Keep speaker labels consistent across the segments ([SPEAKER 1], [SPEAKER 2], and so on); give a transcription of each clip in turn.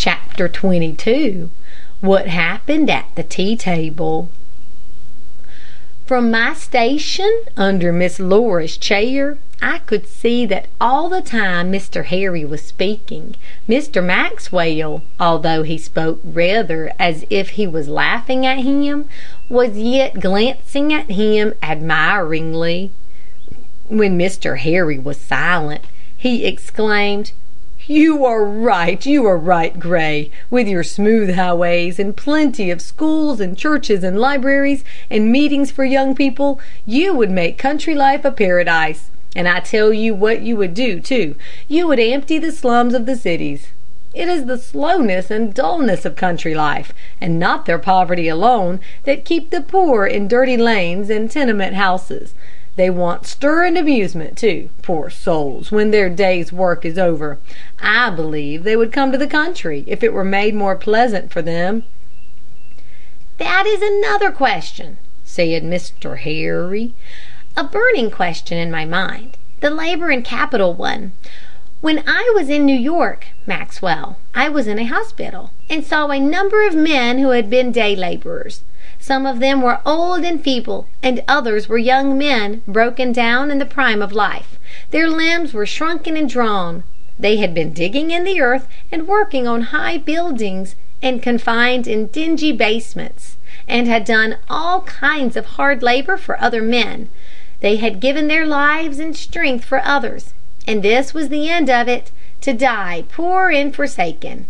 [SPEAKER 1] CHAPTER XXII WHAT HAPPENed AT THE TEA TABLE From my station under Miss Laura's chair, I could see that all the time Mr. Harry was speaking, Mr. Maxwell, although he spoke rather as if he was laughing at him, was yet glancing at him admiringly. When Mr. Harry was silent, he exclaimed, "You are right, you are right, Gray. With your smooth highways, and plenty of schools, and churches, and libraries, and meetings for young people, you would make country life a paradise. And I tell you what you would do, too. You would empty the slums of the cities. It is the slowness and dullness of country life, and not their poverty alone, that keep the poor in dirty lanes and tenement houses. They want stir and amusement, too, poor souls, when their day's work is over. I believe they would come to the country if it were made more pleasant for them." "That is another question," said Mr. Harry a burning question in my mind the labor and capital one. When I was in New York, Maxwell, I was in a hospital, and saw a number of men who had been day laborers. Some of them were old and feeble, and others were young men, broken down in the prime of life. Their limbs were shrunken and drawn. They had been digging in the earth and working on high buildings, and confined in dingy basements, and had done all kinds of hard labor for other men. They had given their lives and strength for others, and this was the end of it to die poor and forsaken.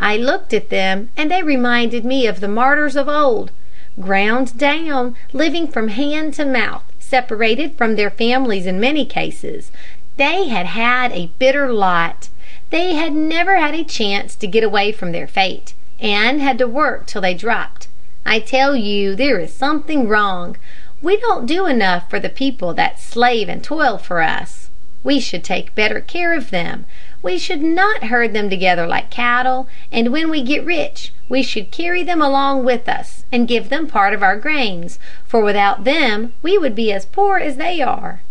[SPEAKER 1] I looked at them, and they reminded me of the martyrs of old ground down, living from hand to mouth, separated from their families in many cases. They had had a bitter lot. They had never had a chance to get away from their fate, and had to work till they dropped. I tell you there is something wrong. We don't do enough for the people that slave and toil for us. We should take better care of them. We should not herd them together like cattle, and when we get rich, we should carry them along with us, and give them part of our gains, for without them we would be as poor as they are."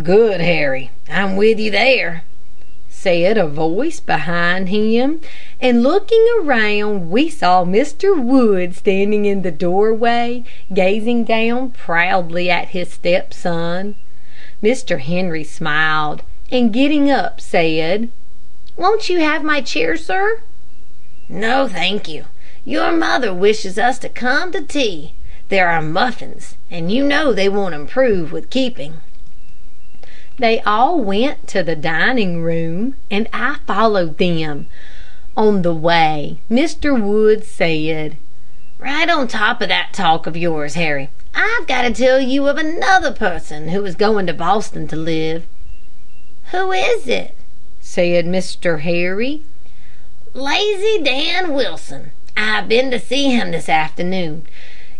[SPEAKER 2] "Good, Harry. I'm with you there," said a voice behind him, and looking around we saw Mr. Wood standing in the doorway, gazing down proudly at his stepson. Mr. Henry smiled, and getting up, said, "Won't you have my chair, sir?"
[SPEAKER 3] "No, thank you. Your mother wishes us to come to tea. There are muffins, and you know they won't improve with keeping."
[SPEAKER 1] They all went to the dining room, and I followed them. On the way, Mr. Wood said,
[SPEAKER 3] "Right on top of that talk of yours, Harry, I've got to tell you of another person who is going to Boston to live."
[SPEAKER 1] "Who is it?" Said Mr. Harry.
[SPEAKER 3] "Lazy Dan Wilson. I've been to see him this afternoon.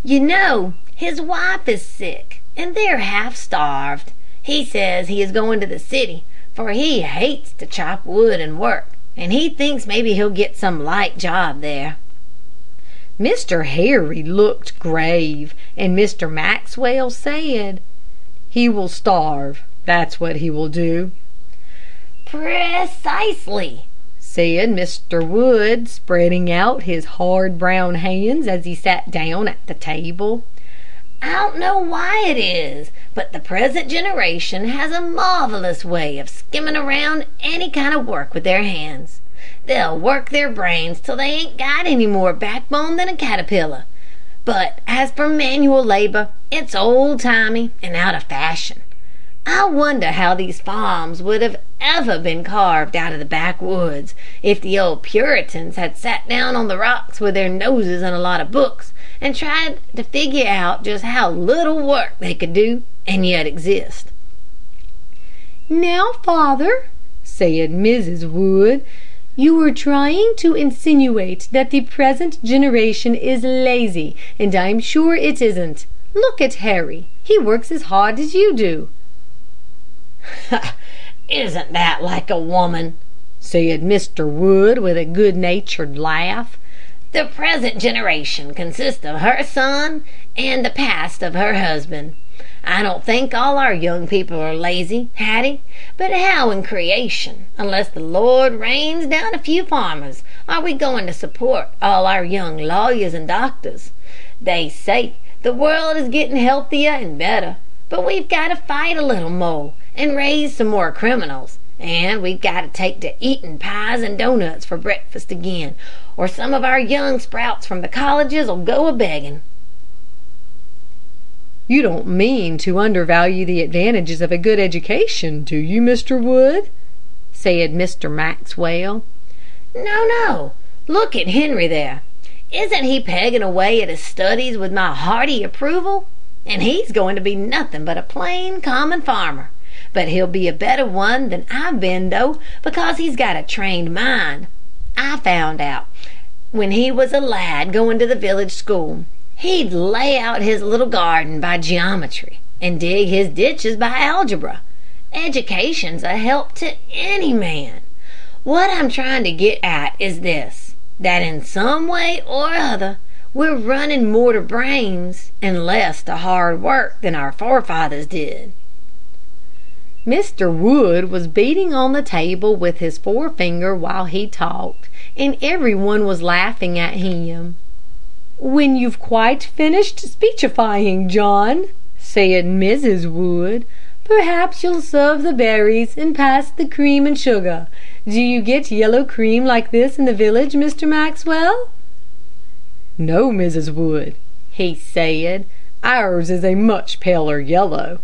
[SPEAKER 3] You know, his wife is sick, and they're half starved. He says he is going to the city, for he hates to chop wood and work, and he thinks maybe he'll get some light job there."
[SPEAKER 1] Mr. Harry looked grave, and Mr. Maxwell said, "He will starve, that's what he will do."
[SPEAKER 3] "Precisely,"
[SPEAKER 1] said Mr. Wood, spreading out his hard brown hands as he sat down at the table.
[SPEAKER 3] I don't know why it is, but the present generation has a marvellous way of skimming around any kind of work with their hands. They'll work their brains till they ain't got any more backbone than a caterpillar. But as for manual labor, it's old timey and out of fashion. I wonder how these farms would have ever been carved out of the backwoods if the old Puritans had sat down on the rocks with their noses in a lot of books and tried to figure out just how little work they could do and yet exist.
[SPEAKER 1] "Now, father," said Mrs. Wood, "you are trying to insinuate that the present generation is lazy, and I'm sure it isn't. Look at Harry. He works as hard as you do."
[SPEAKER 3] "Isn't that like a woman?"
[SPEAKER 1] said Mr. Wood, with a good natured laugh.
[SPEAKER 3] The present generation consists of her son and the past of her husband. I don't think all our young people are lazy, Hattie, but how in creation, unless the Lord rains down a few farmers, are we going to support all our young lawyers and doctors? They say the world is getting healthier and better, but we've got to fight a little more and raise some more criminals. And we've got to take to eating pies and doughnuts for breakfast again, or some of our young sprouts from the colleges'll go a begging.
[SPEAKER 2] You don't mean to undervalue the advantages of a good education, do you, Mr. Wood? said Mr. Maxwell.
[SPEAKER 3] No, no. Look at Henry there. Isn't he pegging away at his studies with my hearty approval? And he's going to be nothing but a plain, common farmer. But he'll be a better one than I've been, though, because he's got a trained mind. I found out when he was a lad going to the village school, he'd lay out his little garden by geometry and dig his ditches by algebra. Education's a help to any man. What I'm trying to get at is this that in some way or other we're running more to brains and less to hard work than our forefathers did.
[SPEAKER 2] Mr. Wood was beating on the table with his forefinger while he talked, and every one was laughing at him. When you've quite finished speechifying, John, said Mrs. Wood, perhaps you'll serve the berries and pass the cream and sugar. Do you get yellow cream like this in the village, Mr. Maxwell?" "No, Mrs. Wood," he said. "Ours is a much paler yellow.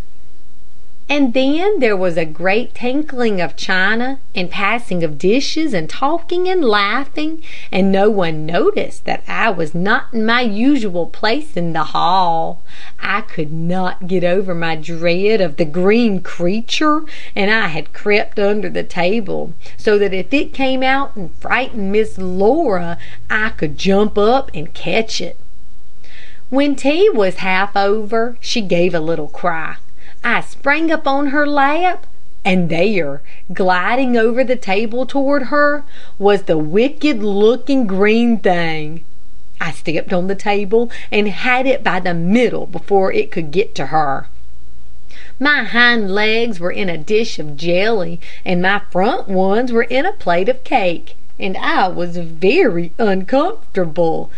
[SPEAKER 2] And then there was a great tinkling of china, and passing of dishes, and talking and laughing, and no one noticed that I was not in my usual place in the hall. I could not get over my dread of the green creature, and I had crept under the table, so that if it came out and frightened Miss Laura, I could jump up and catch it. When tea was half over, she gave a little cry. I sprang up on her lap, and there, gliding over the table toward her, was the wicked looking green thing. I stepped on the table and had it by the middle before it could get to her. My hind legs were in a dish of jelly, and my front ones were in a plate of cake, and I was very uncomfortable.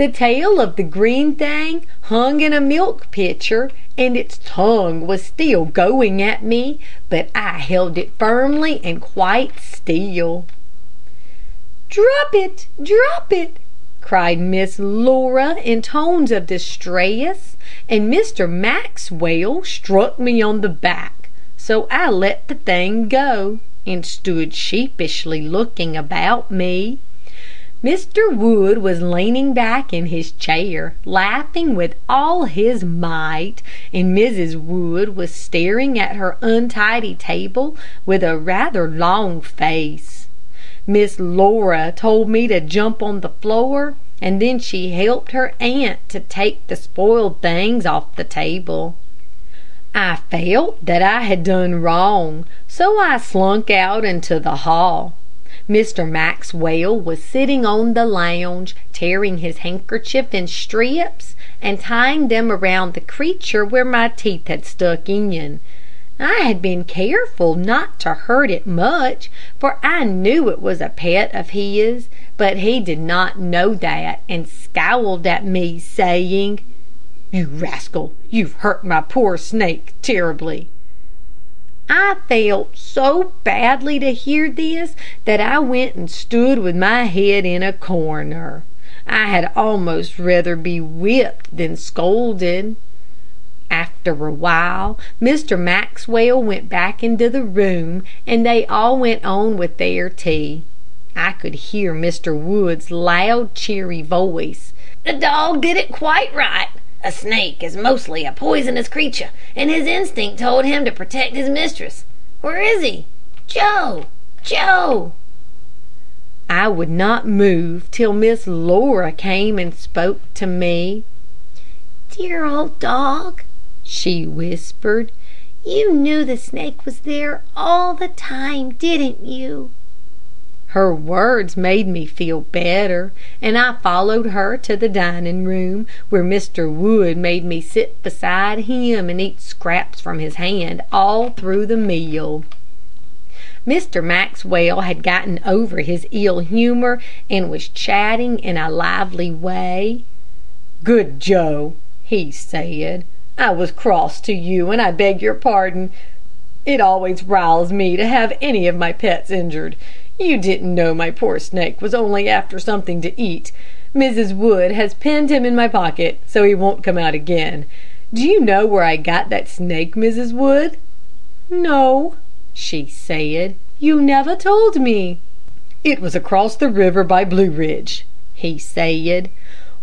[SPEAKER 2] The tail of the green thing hung in a milk pitcher, and its tongue was still going at me, but I held it firmly and quite still. "Drop it! drop it!" cried Miss Laura in tones of distress, and Mr. Maxwell struck me on the back, so I let the thing go, and stood sheepishly looking about me. Mr. Wood was leaning back in his chair, laughing with all his might, and Mrs. Wood was staring at her untidy table with a rather long face. Miss Laura told me to jump on the floor, and then she helped her aunt to take the spoiled things off the table. I felt that I had done wrong, so I slunk out into the hall. Mr. Maxwell was sitting on the lounge, tearing his handkerchief in strips, and tying them around the creature where my teeth had stuck in. I had been careful not to hurt it much, for I knew it was a pet of his, but he did not know that, and scowled at me, saying, "You rascal, you've hurt my poor snake terribly." I felt so badly to hear this that I went and stood with my head in a corner. I had almost rather be whipped than scolded. After a while, Mr. Maxwell went back into the room, and they all went on with their tea. I could hear Mr. Wood's loud, cheery voice.
[SPEAKER 3] "The dog did it quite right. A snake is mostly a poisonous creature, and his instinct told him to protect his mistress. Where is he? Joe! Joe!"
[SPEAKER 2] I would not move till Miss Laura came and spoke to me.
[SPEAKER 3] "Dear old dog," she whispered, "you knew the snake was there all the time, didn't you?"
[SPEAKER 2] Her words made me feel better, and I followed her to the dining room, where Mr. Wood made me sit beside him and eat scraps from his hand all through the meal.
[SPEAKER 1] Mr. Maxwell had gotten over his ill humor, and was chatting in a lively way. "Good Joe," he said, "I was cross to you, and I beg your pardon. It always riles me to have any of my pets injured. You didn't know my poor snake was only after something to eat. Mrs. Wood has pinned him in my pocket, so he won't come out again. Do you know where I got that snake, Mrs. Wood?" "No," she said; "you never told me." "It was across the river by Blue Ridge," he said.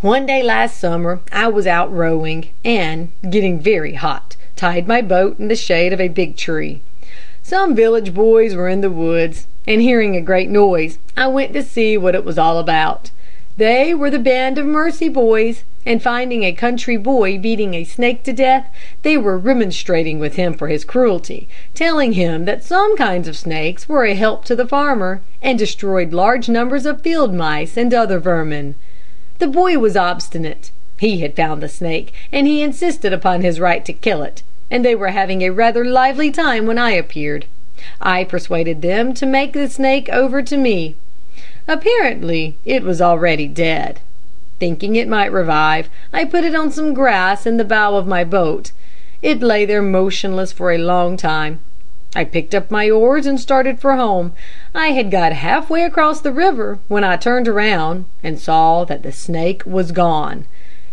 [SPEAKER 1] "One day last summer I was out rowing, and, getting very hot, tied my boat in the shade of a big tree. Some village boys were in the woods, and hearing a great noise, I went to see what it was all about. They were the Band of Mercy boys, and finding a country boy beating a snake to death, they were remonstrating with him for his cruelty, telling him that some kinds of snakes were a help to the farmer, and destroyed large numbers of field mice and other vermin. The boy was obstinate. He had found the snake, and he insisted upon his right to kill it, and they were having a rather lively time when I appeared. I persuaded them to make the snake over to me. Apparently it was already dead. Thinking it might revive, I put it on some grass in the bow of my boat. It lay there motionless for a long time. I picked up my oars and started for home. I had got half way across the river when I turned around and saw that the snake was gone.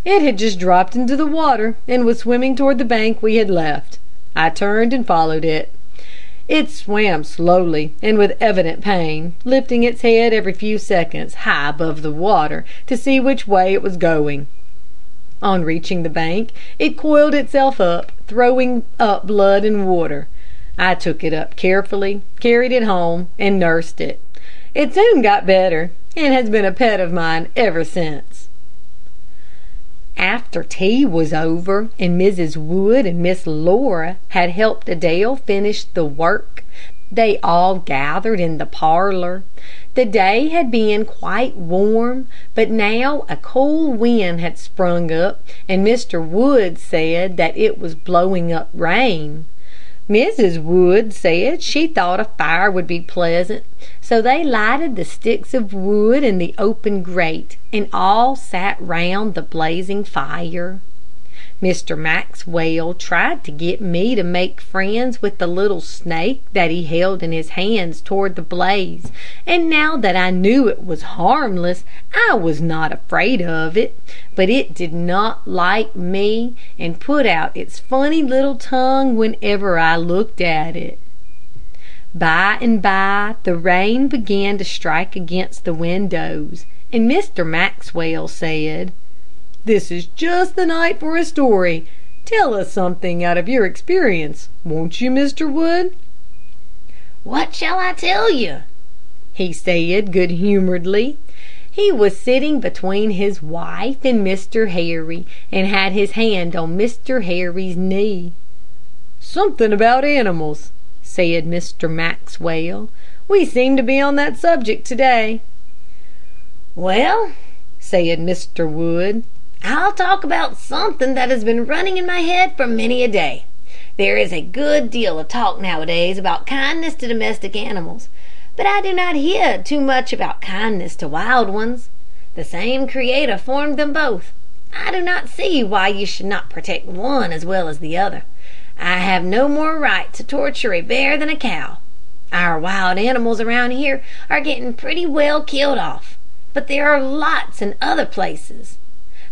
[SPEAKER 1] It had just dropped into the water and was swimming toward the bank we had left. I turned and followed it. It swam slowly and with evident pain, lifting its head every few seconds high above the water to see which way it was going. On reaching the bank, it coiled itself up, throwing up blood and water. I took it up carefully, carried it home, and nursed it. It soon got better, and has been a pet of mine ever since. After tea was over, and Mrs. Wood and Miss Laura had helped Adele finish the work, they all gathered in the parlor. The day had been quite warm, but now a cool wind had sprung up, and Mr. Wood said that it was blowing up rain. Mrs. Wood said she thought a fire would be pleasant, so they lighted the sticks of wood in the open grate, and all sat round the blazing fire. Mr. Maxwell tried to get me to make friends with the little snake that he held in his hands toward the blaze, and now that I knew it was harmless, I was not afraid of it; but it did not like me, and put out its funny little tongue whenever I looked at it. By and by the rain began to strike against the windows, and Mr. Maxwell said, "This is just the night for a story. Tell us something out of your experience, won't you, Mr. Wood?"
[SPEAKER 3] "What shall I tell you?"
[SPEAKER 1] he said, good humoredly. He was sitting between his wife and Mr. Harry, and had his hand on Mr. Harry's knee. "Something about animals," said Mr. Maxwell. "We seem to be on that subject to day."
[SPEAKER 3] "Well," said Mr. Wood, "I'll talk about something that has been running in my head for many a day. There is a good deal of talk nowadays about kindness to domestic animals, but I do not hear too much about kindness to wild ones. The same Creator formed them both. I do not see why you should not protect one as well as the other. I have no more right to torture a bear than a cow. Our wild animals around here are getting pretty well killed off, but there are lots in other places.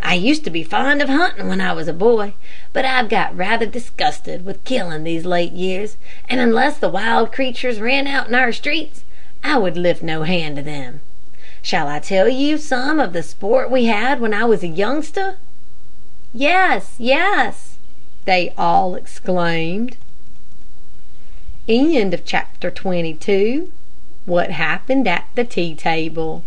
[SPEAKER 3] I used to be fond of hunting when I was a boy, but I've got rather disgusted with killing these late years, and unless the wild creatures ran out in our streets, I would lift no hand to them. Shall I tell you some of the sport we had when I was a youngster?"
[SPEAKER 1] "Yes, yes," they all exclaimed. End of CHAPTER XXIII. WHAT HAPPENed at the tea table.